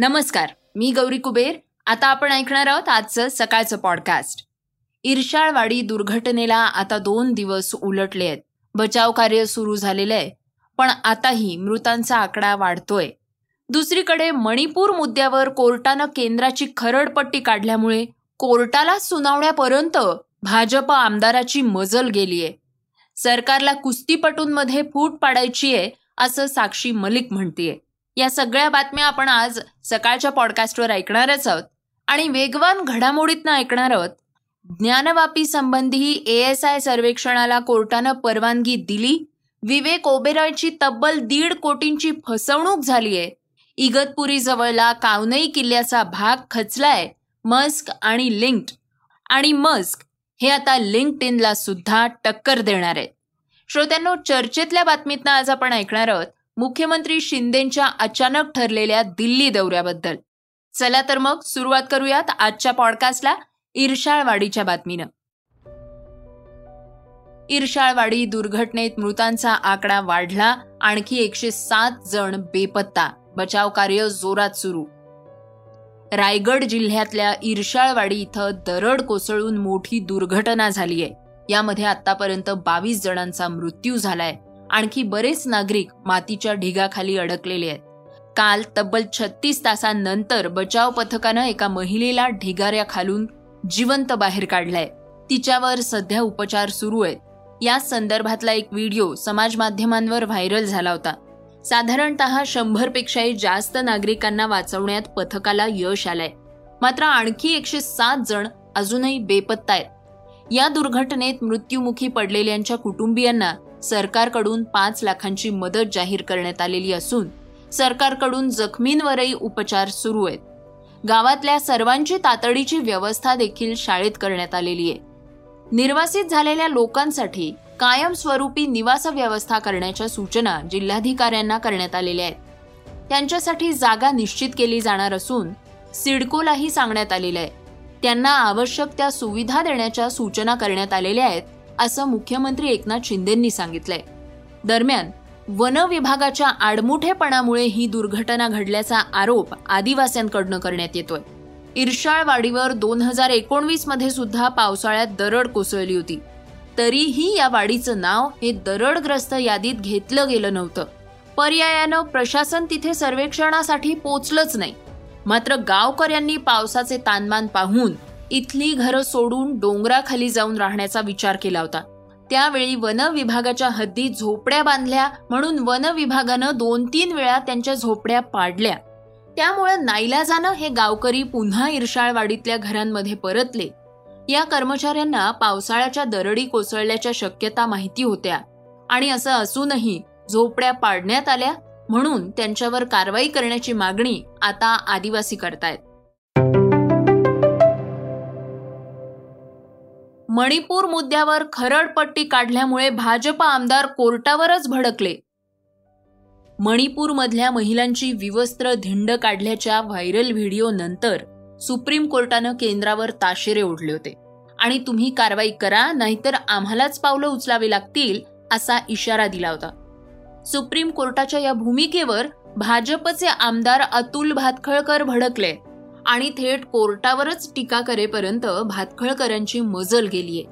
नमस्कार मी गौरी कुबेर. आता आपण ऐकणार आहोत आजचं सकाळचं पॉडकास्ट इर्शाळवाडी दुर्घटनेला आता दोन दिवस उलटले आहेत. बचाव कार्य सुरू झालेलं आहे पण आताही मृतांचा आकडा वाढतोय. दुसरीकडे मणिपूर मुद्द्यावर कोर्टानं केंद्राची खरडपट्टी काढल्यामुळे कोर्टाला सुनावण्यापर्यंत भाजप आमदाराची मजल गेलीये. सरकारला कुस्तीपटूंमध्ये फूट पाडायची आहे असं साक्षी मलिक म्हणतीये. या सगळ्या बातम्या आपण आज सकाळच्या पॉडकास्टवर ऐकणारच आहोत. आणि वेगवान घडामोडीतनं ऐकणार आहोत. ज्ञानवापी संबंधी एएसआय सर्वेक्षणाला कोर्टानं परवानगी दिली. विवेक ओबेरॉयची तब्बल दीड कोटींची फसवणूक झालीय. इगतपुरी जवळला कावनई किल्ल्याचा भाग खचलाय. मस्क आणि लिंक्ड. आणि मस्क हे आता लिंक्ड इनला सुद्धा टक्कर देणार. आहेत श्रोत्यांनो चर्चेतल्या बातमीतनं आज आपण ऐकणार आहोत. मुख्यमंत्री शिंदेच्या अचानक ठरलेल्या दिल्ली दौऱ्याबद्दल. चला तर मग सुरुवात करूयात आजच्या पॉडकास्टला इर्शाळवाडीच्या बातमीनं. इर्शाळवाडी दुर्घटनेत मृतांचा आकडा वाढला आणखी एकशे सात जण बेपत्ता. बचाव कार्य जोरात सुरू. रायगड जिल्ह्यातल्या इर्शाळवाडी इथं दरड कोसळून मोठी दुर्घटना झालीय. यामध्ये आतापर्यंत बावीस जणांचा मृत्यू झालाय. आणखी बरेच नागरिक मातीच्या ढिगाखाली अडकलेले आहेत. काल तब्बल छत्तीस तासांनंतर बचाव पथकानं एका महिलेला ढिगाऱ्या खालून जिवंत बाहेर काढलाय. तिच्यावर सध्या उपचार सुरू आहेत. या संदर्भातला एक व्हिडिओ समाज माध्यमांवर व्हायरल झाला होता. साधारणत शंभरपेक्षाही जास्त नागरिकांना वाचवण्यात पथकाला यश आलंय. मात्र आणखी एकशे सात जण अजूनही बेपत्ता आहेत. या दुर्घटनेत मृत्युमुखी पडलेल्यांच्या कुटुंबियांना सरकारकडून पाच लाखांची मदत जाहीर करण्यात आलेली असून सरकारकडून जखमींवरही उपचार सुरू आहेत. गावातल्या सर्वांची तातडीची व्यवस्था देखील शाळेत करण्यात आलेली आहे. निर्वासित झालेल्या लोकांसाठी कायमस्वरूपी निवास व्यवस्था करण्याच्या सूचना जिल्हाधिकाऱ्यांना करण्यात आलेल्या आहेत. त्यांच्यासाठी जागा निश्चित केली जाणार असून सिडकोलाही सांगण्यात आलेलं आहे. त्यांना आवश्यक त्या सुविधा देण्याच्या सूचना करण्यात आलेल्या आहेत. असं मुख्यमंत्री एकनाथ शिंदेंनी सांगितलंय. दरम्यान वन विभागाच्या आडमुठेपणामुळे ही दुर्घटना घडल्याचा आरोप आदिवासींकडनं करण्यात येतोय. इर्शाळवाडीवर दोन हजार एकोणवीसमध्ये सुद्धा पावसाळ्यात दरड कोसळली होती. तरीही या वाडीचं नाव हे दरडग्रस्त यादीत घेतलं गेलं नव्हतं. पर्यायानं प्रशासन तिथे सर्वेक्षणासाठी पोचलंच नाही. मात्र गावकऱ्यांनी पावसाचे तानमान पाहून इथली घरं सोडून डोंगराखाली जाऊन राहण्याचा विचार केला होता. त्यावेळी वन विभागाच्या हद्दीत झोपड्या बांधल्या म्हणून वन विभागानं दोन तीन वेळा त्यांच्या झोपड्या पाडल्या. त्यामुळे नाईलाजानं हे गावकरी पुन्हा इरशाळवाडीतल्या घरांमध्ये परतले. या कर्मचाऱ्यांना पावसाळ्याच्या दरडी कोसळल्याच्या शक्यता माहिती होत्या. आणि असं असूनही झोपड्या पाडण्यात आल्या म्हणून त्यांच्यावर कारवाई करण्याची मागणी आता आदिवासी करतायत. मणिपूर मुद्द्यावर खरडपट्टी काढल्यामुळे भाजप आमदार कोर्टावरच भडकले. मणिपूरमधल्या महिलांची विवस्त्र धिंड काढल्याच्या व्हायरल व्हिडिओ नंतर सुप्रीम कोर्टानं केंद्रावर ताशेरे ओढले होते. आणि तुम्ही कारवाई करा नाहीतर आम्हालाच पावलं उचलावी लागतील असा इशारा दिला होता. सुप्रीम कोर्टाच्या या भूमिकेवर भाजपचे आमदार अतुल भातखळकर भडकले. आणि थेट कोर्टावरच टीका करेपर्यंत भातखळकरांची मजल गेलीये.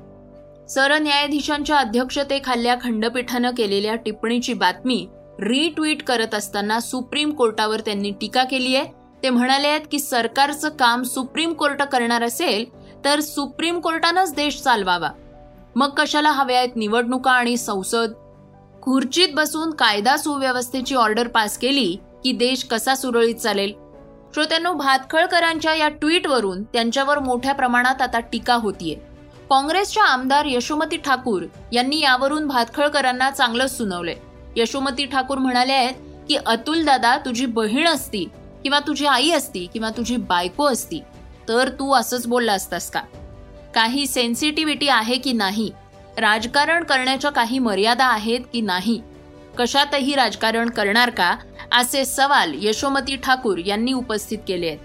सरन्यायाधीशांच्या अध्यक्षतेखाल्या खंडपीठानं केलेल्या टिप्पणीची बातमी रिट्विट करत असताना सुप्रीम कोर्टावर त्यांनी टीका केली आहे ते म्हणाले आहेत की सरकारचं काम सुप्रीम कोर्ट करणार असेल तर सुप्रीम कोर्टानंच देश चालवावा. मग कशाला हव्या आहेत निवडणुका आणि संसद? खुर्चीत बसून कायदा सुव्यवस्थेची ऑर्डर पास केली की देश कसा सुरळीत चालेल? श्रोत्यांनो भातखळकरांच्या या ट्विटवरून त्यांच्यावर मोठ्या प्रमाणात आता टीका होतीये. काँग्रेसच्या आमदार यशोमती ठाकूर यांनी यावरून भातखळकरांना चांगलंच सुनावलंय. यशोमती ठाकूर म्हणाले आहेत की अतुल दादा तुझी बहीण असती किंवा तुझी आई असती किंवा तुझी बायको असती तर तू असंच बोलला असतास का? काही सेन्सिटिव्हिटी आहे की नाही? राजकारण करण्याच्या काही मर्यादा आहेत की नाही? कशातही राजकारण करणार का? असे सवाल यशोमती ठाकूर यांनी उपस्थित केले आहेत.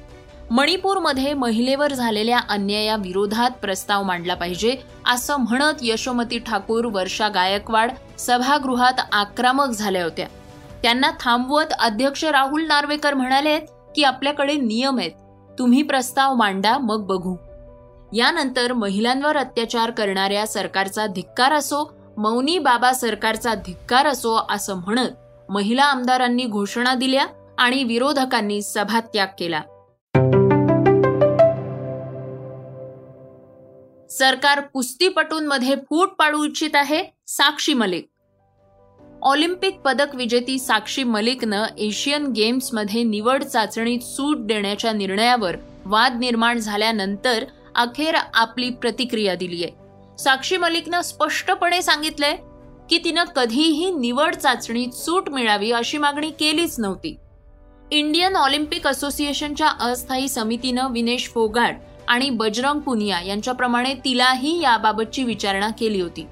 मणिपूरमध्ये महिलेवर झालेल्या अन्यायाविरोधात प्रस्ताव मांडला पाहिजे असं म्हणत यशोमती ठाकूर वर्षा गायकवाड सभागृहात आक्रमक झाल्या होत्या. त्यांना थांबवत अध्यक्ष राहुल नार्वेकर म्हणाले की आपल्याकडे नियम आहेत. तुम्ही प्रस्ताव मांडा मग बघू. यानंतर महिलांवर अत्याचार करणाऱ्या सरकारचा धिक्कार असो मौनी बाबा सरकारचा धिक्कार असो असं म्हणत महिला आमदारांनी घोषणा दिल्या आणि विरोधकांनी सभात्याग केला. सरकार कुस्तीपटूंमध्ये फूट पाडू इच्छित आहे साक्षी मलिक. ऑलिम्पिक पदक विजेती साक्षी मलिकनं एशियन गेम्समध्ये निवड चाचणीत सूट देण्याच्या निर्णयावर वाद निर्माण झाल्यानंतर अखेर आपली प्रतिक्रिया दिलीय. साक्षी मलिकनं स्पष्टपणे सांगितलंय की तिनं कधीही निवड चाचणीत सूट मिळावी अशी मागणी केलीच नव्हती. इंडियन ऑलिम्पिक असोसिएशनच्या अस्थायी समितीनं विनेश फोगाट आणि बजरंग पुनिया यांच्याप्रमाणे तिलाही याबाबतची विचारणा केली होती.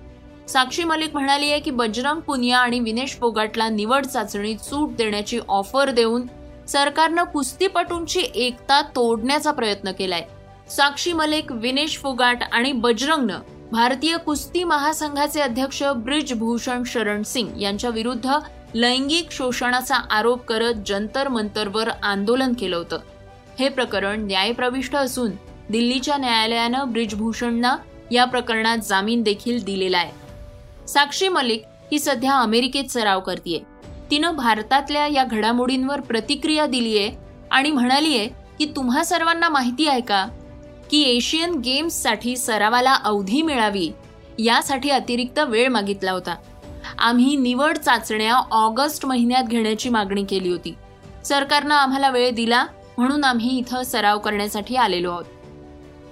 साक्षी मलिक म्हणाली आहे की बजरंग पुनिया आणि विनेश फोगाटला निवड चाचणीत सूट देण्याची ऑफर देऊन सरकारनं कुस्तीपटूंची एकता तोडण्याचा प्रयत्न केलाय. साक्षी मलिक विनेश फोगाट आणि बजरंगनं भारतीय कुस्ती महासंघाचे अध्यक्ष ब्रिजभूषण शरण सिंग यांच्या विरुद्ध लैंगिक शोषणाचा आरोप करत जंतर मंतरवर आंदोलन केलं होतं. हे प्रकरण न्यायप्रविष्ट असून दिल्लीच्या न्यायालयानं ब्रिजभूषणना या प्रकरणात जामीन देखील दिलेला आहे. साक्षी मलिक ही सध्या अमेरिकेत सराव करतीये. तिनं भारतातल्या या घडामोडींवर प्रतिक्रिया दिलीये आणि म्हणालीये की तुम्हा सर्वांना माहिती आहे का की एशियन गेम्ससाठी सरावाला अवधी मिळावी यासाठी अतिरिक्त वेळ मागितला होता. आम्ही निवड चाचण्या ऑगस्ट महिन्यात घेण्याची मागणी केली होती. सरकारनं आम्हाला वेळ दिला म्हणून आम्ही इथं सराव करण्यासाठी आलेलो आहोत.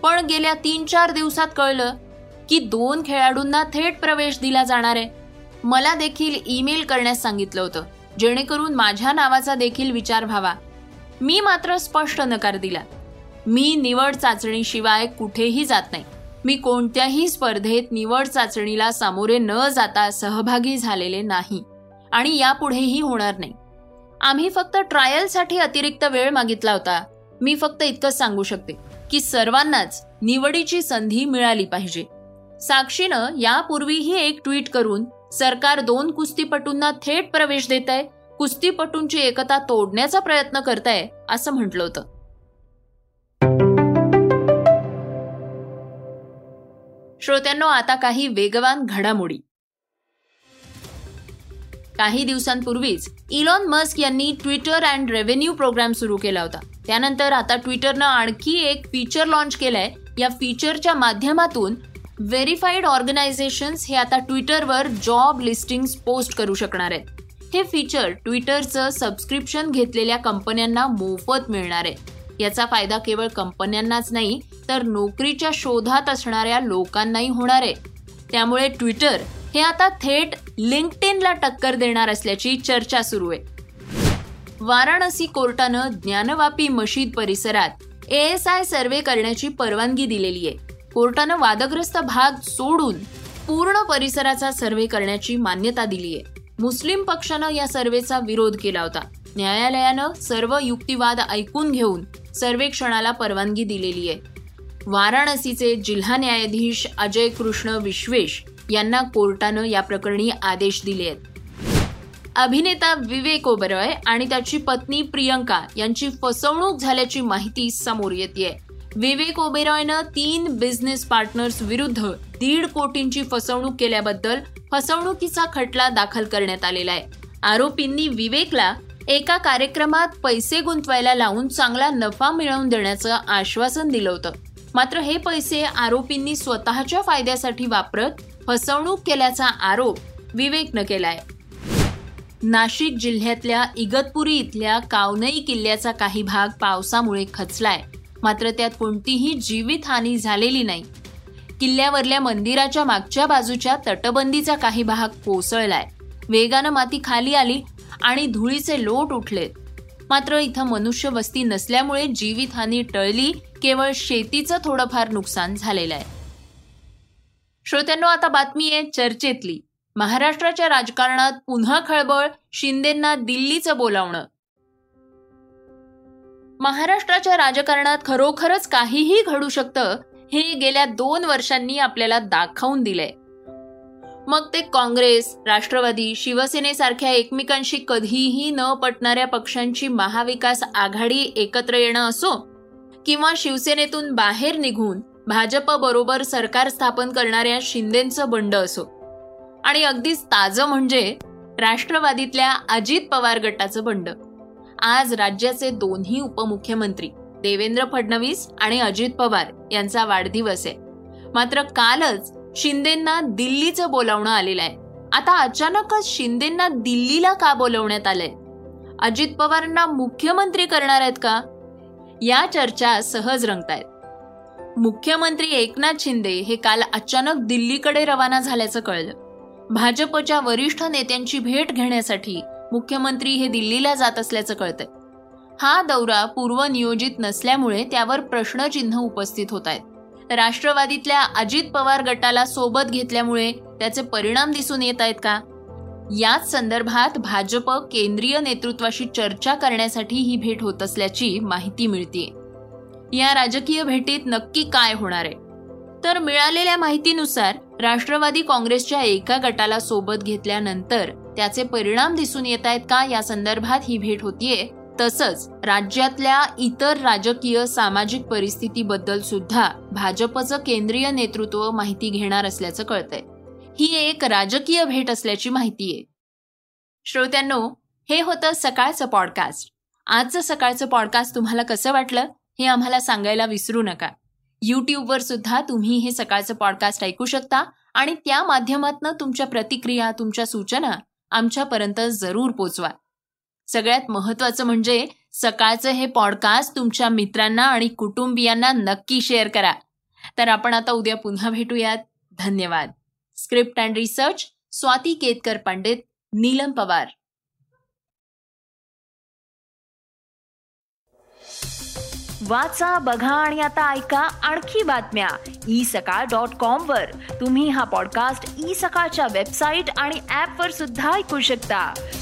पण गेल्या तीन चार दिवसात कळलं की दोन खेळाडूंना थेट प्रवेश दिला जाणार आहे. मला देखील ईमेल करण्यास सांगितलं होतं. जेणेकरून माझ्या नावाचा देखील विचार व्हावा. मी मात्र स्पष्ट नकार दिला. मी निवड चाचणीशिवाय कुठेही जात नाही. मी कोणत्याही स्पर्धेत निवड चाचणीला सामोरे न जाता सहभागी झालेले नाही आणि यापुढेही होणार नाही. आम्ही फक्त ट्रायलसाठी अतिरिक्त वेळ मागितला होता. मी फक्त इतकंच सांगू शकते की सर्वांनाच निवडीची संधी मिळाली पाहिजे. साक्षीनं यापूर्वीही एक ट्विट करून सरकार दोन कुस्तीपटूंना थेट प्रवेश देत आहे कुस्तीपटूंची एकता तोडण्याचा प्रयत्न करत आहे असं म्हटलं होतं. श्रोत्यांनो आता काही वेगवान घडामोडी. काही दिवसांपूर्वीच इलॉन मस्क यांनी ट्विटर अँड रेव्हेन्यू प्रोग्राम सुरू केला होता. त्यानंतर आता ट्विटरनं आणखी एक फीचर लॉन्च केलंय. या फीचरच्या माध्यमातून व्हेरीफाईड ऑर्गनायझेशन्स हे आता ट्विटरवर जॉब लिस्टिंग्स पोस्ट करू शकणार आहेत. हे फीचर ट्विटरचं सबस्क्रिप्शन घेतलेल्या कंपन्यांना मोफत मिळणार आहे. याचा फायदा केवळ कंपन्यांनाच नाही तर नोकरीच्या शोधात असणाऱ्या लोकांनाही होणार आहे. त्यामुळे ट्विटर हे आता थेट लिंक्डइनला टक्कर देणार असल्याची चर्चा सुरू आहे. वाराणसी कोर्टानं ज्ञानवापी मशीद परिसरात एएसआय सर्वे करण्याची परवानगी दिलेली आहे. कोर्टानं वादग्रस्त भाग सोडून पूर्ण परिसराचा सर्वे करण्याची मान्यता दिली आहे. मुस्लिम पक्षानं या सर्वेचा विरोध केला होता. न्यायालयानं सर्व युक्तिवाद ऐकून घेऊन सर्वेक्षणाला परवानगी दिलेली आहे. वाराणसीचे जिल्हा न्यायाधीश अजय कृष्ण विश्वेश यांना कोर्टानं या प्रकरणी आदेश दिले आहेत. अभिनेता विवेक ओबरॉय आणि त्याची पत्नी प्रियंका यांची फसवणूक झाल्याची माहिती समोर येते विवेक ओबेरॉयनं तीन बिझनेस पार्टनर्स विरुद्ध दीड कोटींची फसवणूक केल्याबद्दल फसवणुकीचा खटला दाखल करण्यात आलेला आहे. आरोपींनी विवेकला एका कार्यक्रमात पैसे गुंतवायला लावून चांगला नफा मिळवून देण्याचं आश्वासन दिलं होतं. मात्र हे पैसे आरोपींनी स्वतःच्या फायद्यासाठी वापरत फसवणूक केल्याचा आरोप विवेकनं केलाय. नाशिक जिल्ह्यातल्या इगतपुरी इथल्या कावनई किल्ल्याचा काही भाग पावसामुळे खचलाय. मात्र त्यात कोणतीही जीवितहानी झालेली नाही. किल्ल्यावरल्या मंदिराच्या मागच्या बाजूच्या तटबंदीचा काही भाग कोसळलाय. वेगानं माती खाली आली आणि धुळीचे लोट उठलेत मात्र इथं मनुष्य वस्ती नसल्यामुळे जीवितहानी टळली केवळ शेतीचं थोडंफार नुकसान झालेलं आहे. श्रोत्यांनो आता बातमी आहे चर्चेतली. महाराष्ट्राच्या राजकारणात पुन्हा खळबळ शिंदेंना दिल्लीचं बोलावणं. महाराष्ट्राच्या राजकारणात खरोखरच काहीही घडू शकतं हे गेल्या दोन वर्षांनी आपल्याला दाखवून दिलंय. मग ते काँग्रेस राष्ट्रवादी शिवसेनेसारख्या एकमेकांशी कधीही न पटणाऱ्या पक्षांची महाविकास आघाडी एकत्र येणं असो किंवा शिवसेनेतून बाहेर निघून भाजप बरोबर सरकार स्थापन करणाऱ्या शिंदेचं बंड असो. आणि अगदीच ताजं म्हणजे राष्ट्रवादीतल्या अजित पवार गटाचं बंड. आज राज्याचे दोन्ही उपमुख्यमंत्री देवेंद्र फडणवीस आणि अजित पवार यांचा वाढदिवस आहे. मात्र कालच शिंदेंना दिल्लीचं बोलावणं आलेलं आहे. आता अचानकच शिंदेंना दिल्लीला का बोलवण्यात आलंय? अजित पवारांना मुख्यमंत्री करणार आहेत का? या चर्चा सहज रंगतायत. मुख्यमंत्री एकनाथ शिंदे हे काल अचानक दिल्लीकडे रवाना झाल्याचं कळलं. भाजपच्या वरिष्ठ नेत्यांची भेट घेण्यासाठी मुख्यमंत्री हे दिल्लीला जात असल्याचं कळतंय. हा दौरा पूर्वनियोजित नसल्यामुळे त्यावर प्रश्नचिन्ह उपस्थित होत आहेत राष्ट्रवादीतल्या अजित पवार गटाला सोबत घेतल्यामुळे त्याचे परिणाम दिसून येत आहेत का? याच संदर्भात भाजप केंद्रीय नेतृत्वाशी चर्चा करण्यासाठी ही भेट होत असल्याची माहिती मिळते या राजकीय भेटीत नक्की काय होणार आहे? तर मिळालेल्या माहितीनुसार राष्ट्रवादी काँग्रेसच्या एका गटाला सोबत घेतल्यानंतर त्याचे परिणाम दिसून येत आहेत का या संदर्भात ही भेट होतीये तसंच राज्यातल्या इतर राजकीय सामाजिक परिस्थितीबद्दल सुद्धा भाजपचं केंद्रीय नेतृत्व माहिती घेणार असल्याचं कळतंय. ही एक राजकीय भेट असल्याची माहिती आहे. श्रोत्यांनो हे होतं सकाळचं पॉडकास्ट आजचं सकाळचं पॉडकास्ट तुम्हाला कसं वाटलं हे आम्हाला सांगायला विसरू नका. यूट्यूबवर सुद्धा तुम्ही हे सकाळचं पॉडकास्ट ऐकू शकता आणि त्या माध्यमातनं तुमच्या प्रतिक्रिया तुमच्या सूचना आमच्यापर्यंत जरूर पोचवा. सगळ्यात महत्वाचं म्हणजे सकाळचं हे पॉडकास्ट तुमच्या मित्रांना आणि कुटुंबियांना नक्की शेअर करा. तर आपण आता उद्या पुन्हा भेटूयात. धन्यवाद. Script and research Swati Ketkar Pandit Neelam Pawar. वाचा बघा आणि आता ऐका आणखी बातम्या. ई सकाळ डॉट कॉम वर. तुम्ही हा पॉडकास्ट ई सकाळच्या वेबसाईट आणि ऍप वर सुद्धा ऐकू शकता.